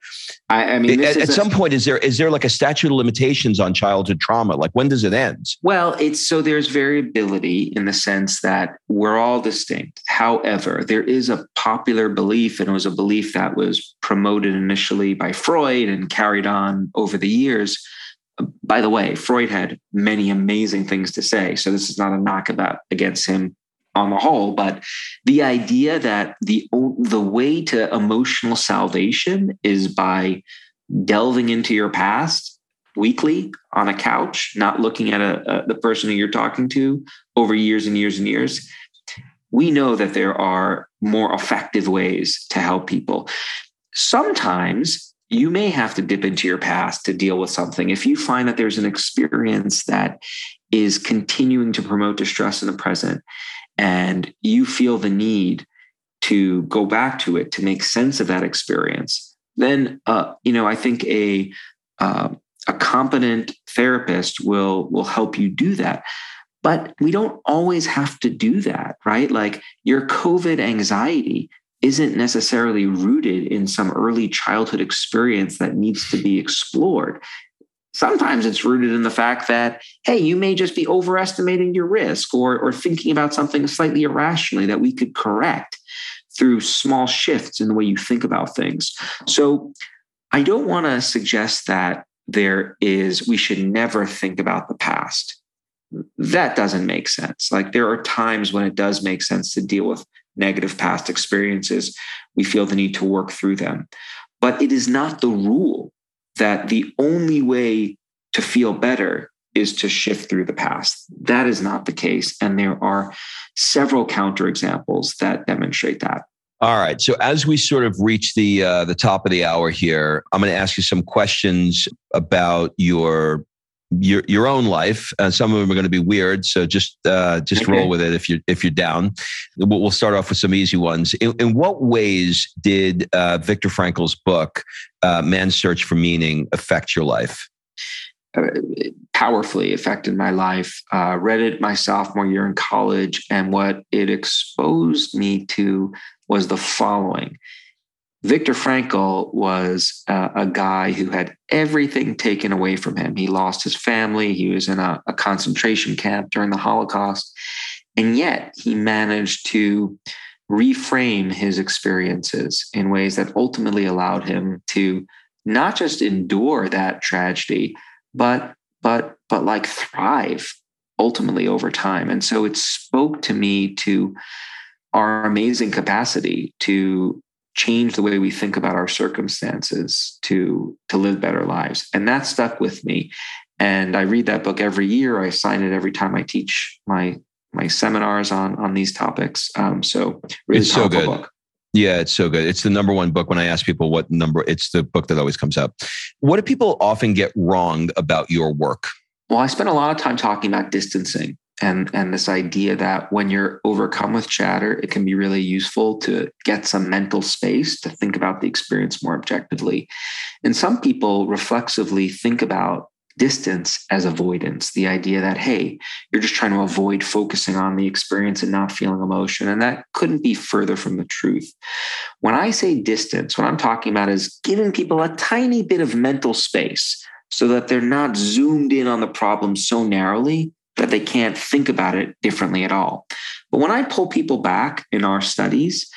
I, I mean, at, at some point, is there is there like a statute of limitations on childhood trauma? Like when does it end? Well, it's so there's variability in the sense that we're all distinct. However, there is a popular belief, and it was a belief that was promoted initially by Freud and carried on over the years by the way, Freud had many amazing things to say. So this is not a knock about against him on the whole, but the idea that the the way to emotional salvation is by delving into your past weekly on a couch, not looking at a, a, the person who you're talking to over years and years and years. We know that there are more effective ways to help people. Sometimes you may have to dip into your past to deal with something. If you find that there's an experience that is continuing to promote distress in the present and you feel the need to go back to it to make sense of that experience, then uh, you know I think a uh, a competent therapist will will help you do that. But we don't always have to do that, right? Like your COVID anxiety isn't necessarily rooted in some early childhood experience that needs to be explored. Sometimes it's rooted in the fact that, hey, you may just be overestimating your risk or, or thinking about something slightly irrationally that we could correct through small shifts in the way you think about things. So I don't want to suggest that there is, we should never think about the past. That doesn't make sense. Like there are times when it does make sense to deal with negative past experiences, we feel the need to work through them. But it is not the rule that the only way to feel better is to shift through the past. That is not the case. And there are several counterexamples that demonstrate that. All right. So as we sort of reach the uh, the top of the hour here, I'm going to ask you some questions about your your your own life. Uh, some of them are going to be weird, so just uh, just okay. roll with it if you if you're down. We'll, start off with some easy ones. In, in what ways did uh, Viktor Frankl's book uh, "Man's Search for Meaning" affect your life? powerfully affected my life. Uh, read it my sophomore year in college, and what it exposed me to was the following. Viktor Frankl was uh, a guy who had everything taken away from him. He lost his family. He was in a, a concentration camp during the Holocaust. And yet he managed to reframe his experiences in ways that ultimately allowed him to not just endure that tragedy, but but but like thrive ultimately over time. And so it spoke to me to our amazing capacity to change the way we think about our circumstances to to live better lives. And that stuck with me. And i read that book every year. I sign it every time i teach my my seminars on on these topics. Um, so really it's so good. book. yeah it's so good. It's the number one book when i ask people what number it's the book that always comes up. What do people often get wrong about your work? Well i spend a lot of time talking about distancing and and this idea that when you're overcome with chatter it can be really useful to get some mental space to think about the experience more objectively. And some people reflexively think about distance as avoidance the idea that hey you're just trying to avoid focusing on the experience and not feeling emotion and that couldn't be further from the truth. When i say distance what i'm talking about is giving people a tiny bit of mental space so that they're not zoomed in on the problem so narrowly that they can't think about it differently at all. But when I pull people back in our studies,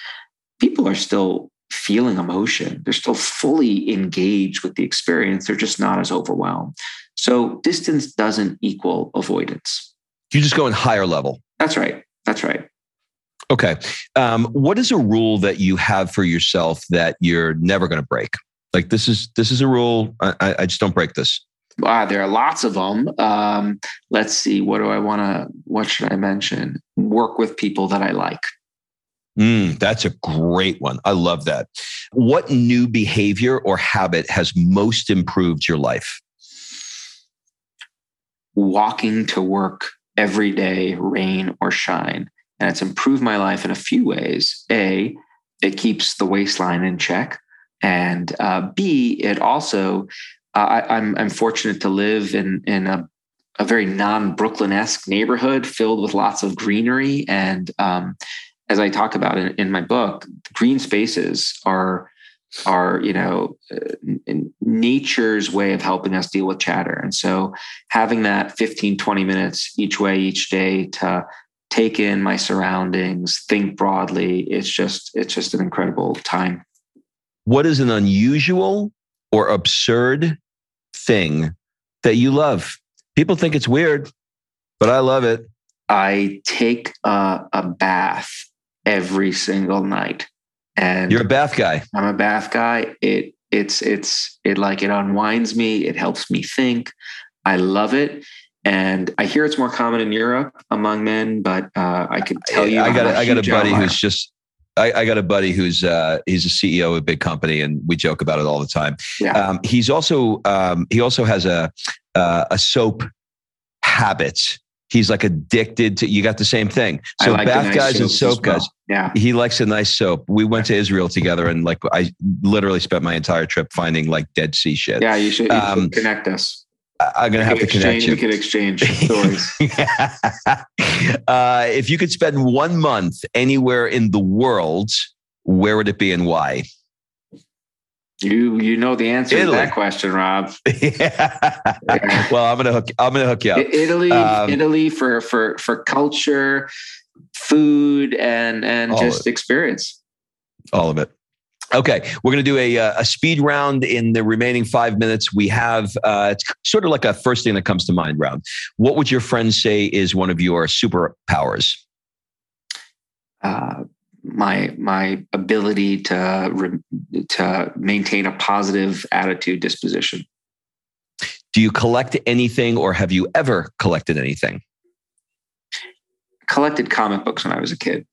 people are still feeling emotion. They're still fully engaged with the experience. They're just not as overwhelmed. So distance doesn't equal avoidance. You just go in higher level. That's right. That's right. Okay. Um, what is a rule that you have for yourself that you're never going to break? Like this is this is a rule. I, I just don't break this. Uh, there are lots of them. Um, let's see. What do I want to? What should I mention? Work with people that I like. Mm, that's a great one. I love that. What new behavior or habit has most improved your life? Walking to work every day, rain or shine. And it's improved my life in a few ways. A, it keeps the waistline in check. And uh, B, it also I, I'm I'm fortunate to live in in a a very non Brooklyn esque neighborhood filled with lots of greenery. And um, as I talk about in, in, my book, green spaces are are you know uh, nature's way of helping us deal with chatter. And so having that 15, 20 minutes each way each day to take in my surroundings, think broadly, it's just it's just an incredible time. What is an unusual or absurd thing that you love? People think it's weird, but I love it. I take a, a bath every single night. And you're a bath guy. I'm a bath guy. It it's it's it like it unwinds me. It helps me think. I love it. And I hear it's more common in Europe among men, but uh, I could tell you, I got a, I got a buddy outlier. who's just I, I, got a buddy who's uh, he's a CEO of a big company, and we joke about it all the time. Yeah. Um, he's also um, he also has a uh, a soap habit. He's like addicted to. You got the same thing. So like bath nice guys and soap well. guys. Yeah. He likes a nice soap. We went to Israel together, and like I literally spent my entire trip finding like Dead Sea shit. Yeah, you should, you um, should connect us. I'm going to have to connect you. We can exchange stories. uh, if you could spend one month anywhere in the world, where would it be and why? You you know the answer Italy. to that question, Rob. yeah. yeah. Well, I'm gonna hook. I'm gonna hook you up. Italy, um, Italy for for for culture, food, and and just experience. All of it. Okay, we're going to do a, uh, a speed round in the remaining five minutes. We have uh, it's sort of like a first thing that comes to mind round. What would your friends say is one of your superpowers? Uh, my my ability to re- to maintain a positive attitude disposition. Do you collect anything, or have you ever collected anything? Collected comic books when I was a kid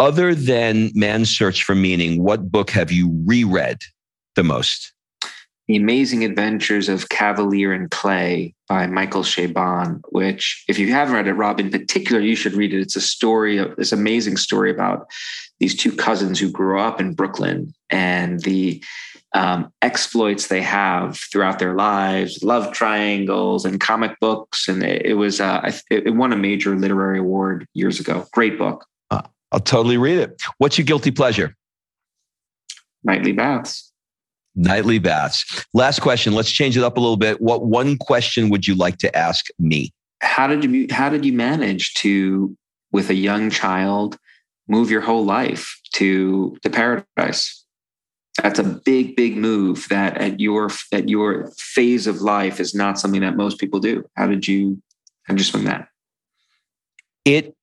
other than Man's Search for Meaning, what book have you reread the most? The Amazing Adventures of Kavalier and Clay by Michael Chabon, which, if you haven't read it, Rob, in particular, you should read it. It's a story of this amazing story about these two cousins who grew up in Brooklyn and the um, exploits they have throughout their lives, love triangles and comic books. And it, it was, uh, it won a major literary award years ago. Great book. I'll totally read it. What's your guilty pleasure? Nightly baths. Nightly baths. Last question. Let's change it up a little bit. What one question would you like to ask me? How did you how did you manage to, with a young child, move your whole life to to paradise? that's a big big move that at your at your phase of life is not something that most people do how did you how did you swing that it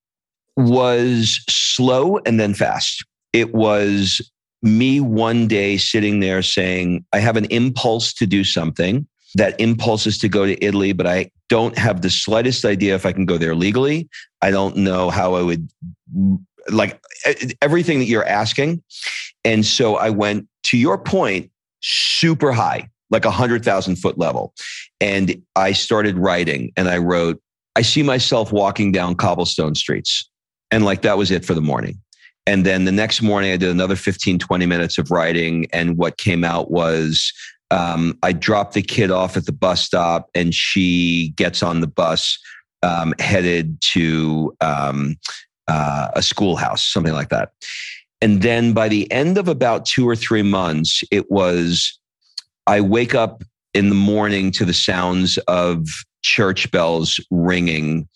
was slow and then fast it was me one day sitting there saying i have an impulse to do something that impulse is to go to italy but i don't have the slightest idea if i can go there legally i don't know how i would like everything that you're asking and so i went to your point, super high, like a hundred thousand foot level. And I started writing and I wrote, I see myself walking down cobblestone streets. And like that was it for the morning. And then the next morning, I did another 15, 20 minutes of writing. And what came out was um, I dropped the kid off at the bus stop and she gets on the bus um, headed to um, uh, a schoolhouse, something like that. And then by the end of about two or three months, it was I wake up in the morning to the sounds of church bells ringing.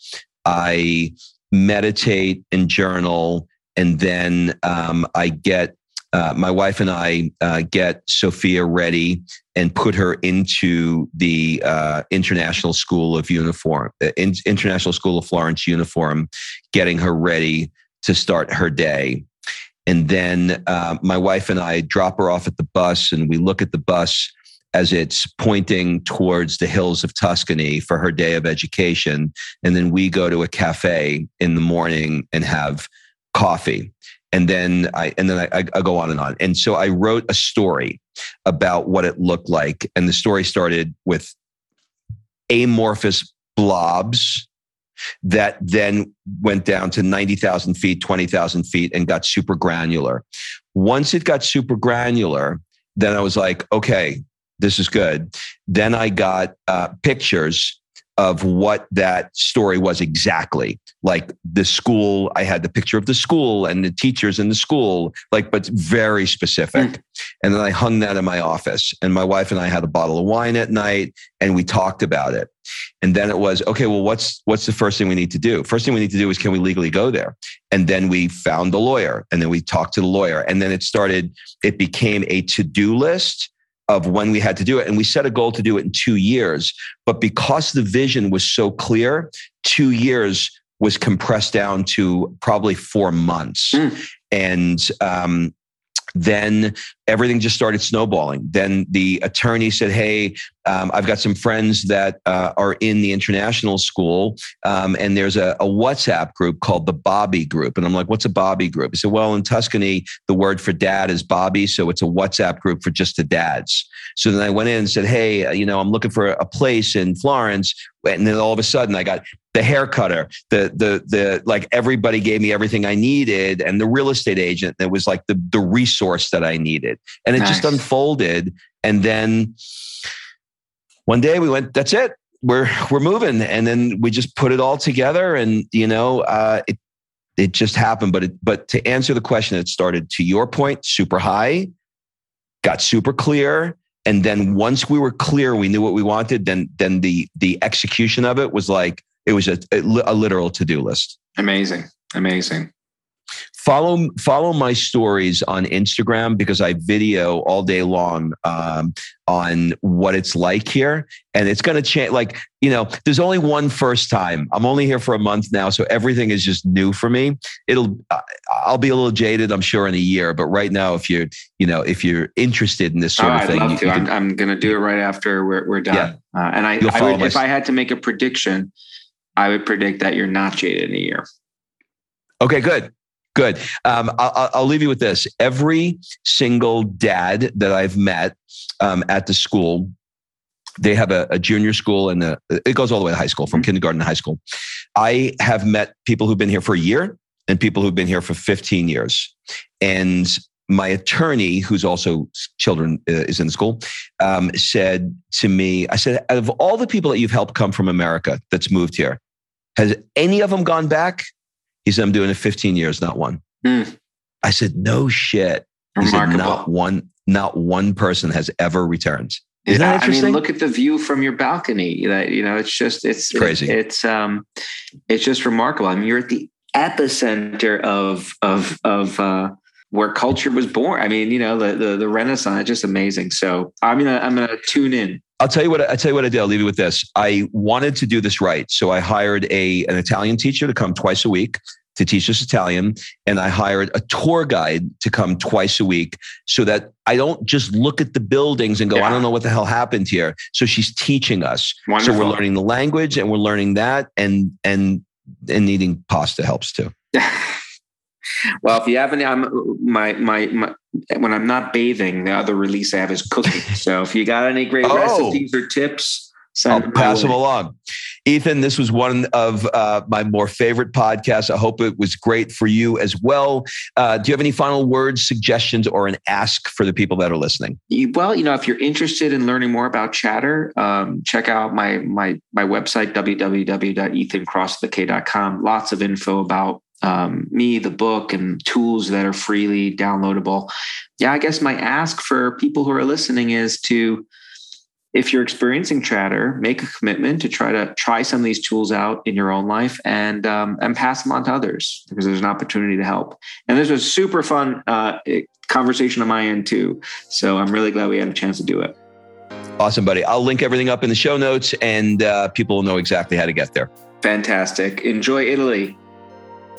I meditate and journal. And then um, I get uh, my wife and I uh, get Sophia ready and put her into the uh, International School of Uniform, uh, International School of Florence uniform, getting her ready to start her day. And then uh, my wife and I drop her off at the bus, and we look at the bus as it's pointing towards the hills of Tuscany for her day of education. And then we go to a cafe in the morning and have coffee. And then I and then I, I go on and on. And so I wrote a story about what it looked like. And the story started with amorphous blobs that then went down to 90,000 feet, 20,000 feet, and got super granular. Once it got super granular, then I was like, okay, this is good. Then I got uh, pictures of what that story was exactly. Like the school, I had the picture of the school and the teachers in the school, like, but very specific. Mm. And then I hung that in my office. And my wife and I had a bottle of wine at night and we talked about it. And then it was, okay, well, what's what's the first thing we need to do? First thing we need to do is can we legally go there? And then we found the lawyer and then we talked to the lawyer. And then it started, it became a to-do list of when we had to do it. And we set a goal to do it in two years. But because the vision was so clear, two years was compressed down to probably four months. Mm. And um, then everything just started snowballing. Then the attorney said, Hey, um, I've got some friends that uh, are in the international school, um, and there's a, a, WhatsApp group called the Bobby Group. And I'm like, What's a Bobby Group? He said, Well, in Tuscany, the word for dad is Bobby. So it's a WhatsApp group for just the dads. So then I went in and said, Hey, uh, you know, I'm looking for a place in Florence. And then all of a sudden I got the hair cutter, the the the like everybody gave me everything I needed, and the real estate agent that was like the the resource that I needed, and it nice. just unfolded. And then one day we went, that's it, we're we're moving, and then we just put it all together, and you know, uh, it it just happened. But it, but to answer the question, it started to your point, super high, got super clear, and then once we were clear, we knew what we wanted. Then then the the execution of it was like it was a, a literal to-do list. Amazing. Amazing. Follow follow my stories on Instagram because I video all day long um, on what it's like here, and it's going to change. Like you know, there's only one first time. I'm only here for a month now, so everything is just new for me. It'll I'll be a little jaded, I'm sure, in a year. But right now, if you're you know if you're interested in this sort oh, of thing, I'd love to. I'm, I'm going to do it right after we're, we're done. Yeah. Uh, and I, I would, if I had to make a prediction, I would predict that you're not jaded in a year. Okay, good. Good. Um, I'll, I'll, leave you with this. Every single dad that I've met um, at the school, they have a, a junior school and a, it goes all the way to high school, from mm-hmm. kindergarten to high school. I have met people who've been here for a year and people who've been here for 15 years. And my attorney, who's also children uh, is in the school, um, said to me, I said, out of all the people that you've helped come from America that's moved here, has any of them gone back? He said, I'm doing it 15 years, not one. Mm. I said, no shit. He said, not one, not one person has ever returned. Isn't yeah, I mean, look at the view from your balcony. That you know, it's just it's crazy. it's um, it's just remarkable. I mean, you're at the epicenter of of of uh, where culture was born. I mean, you know, the the, the Renaissance, just amazing. So I'm gonna I'm gonna tune in. I'll tell you what I tell you what I did. I'll leave you with this. I wanted to do this right, so I hired a an Italian teacher to come twice a week to teach us Italian. And I hired a tour guide to come twice a week so that I don't just look at the buildings and go, yeah. I don't know what the hell happened here. So she's teaching us. Wonderful. So we're learning the language and we're learning that and and and eating pasta helps too. well, if you have any, I'm my, my, my when I'm not bathing, the other release I have is cooking. so if you got any great oh. recipes or tips, I'll pass them along. Ethan, this was one of uh, my more favorite podcasts. I hope it was great for you as well. Uh, do you have any final words, suggestions, or an ask for the people that are listening? Well, you know, if you're interested in learning more about Chatter, um, check out my my my website www.ethancrossthek.com. Lots of info about um, me, the book, and tools that are freely downloadable. Yeah, I guess my ask for people who are listening is to if you're experiencing chatter, make a commitment to try to try some of these tools out in your own life and um, and pass them on to others because there's an opportunity to help. And this was super fun uh, conversation on my end too. So I'm really glad we had a chance to do it. Awesome, buddy. I'll link everything up in the show notes, and uh, people will know exactly how to get there. Fantastic. Enjoy Italy.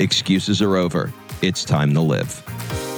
Excuses are over. It's time to live.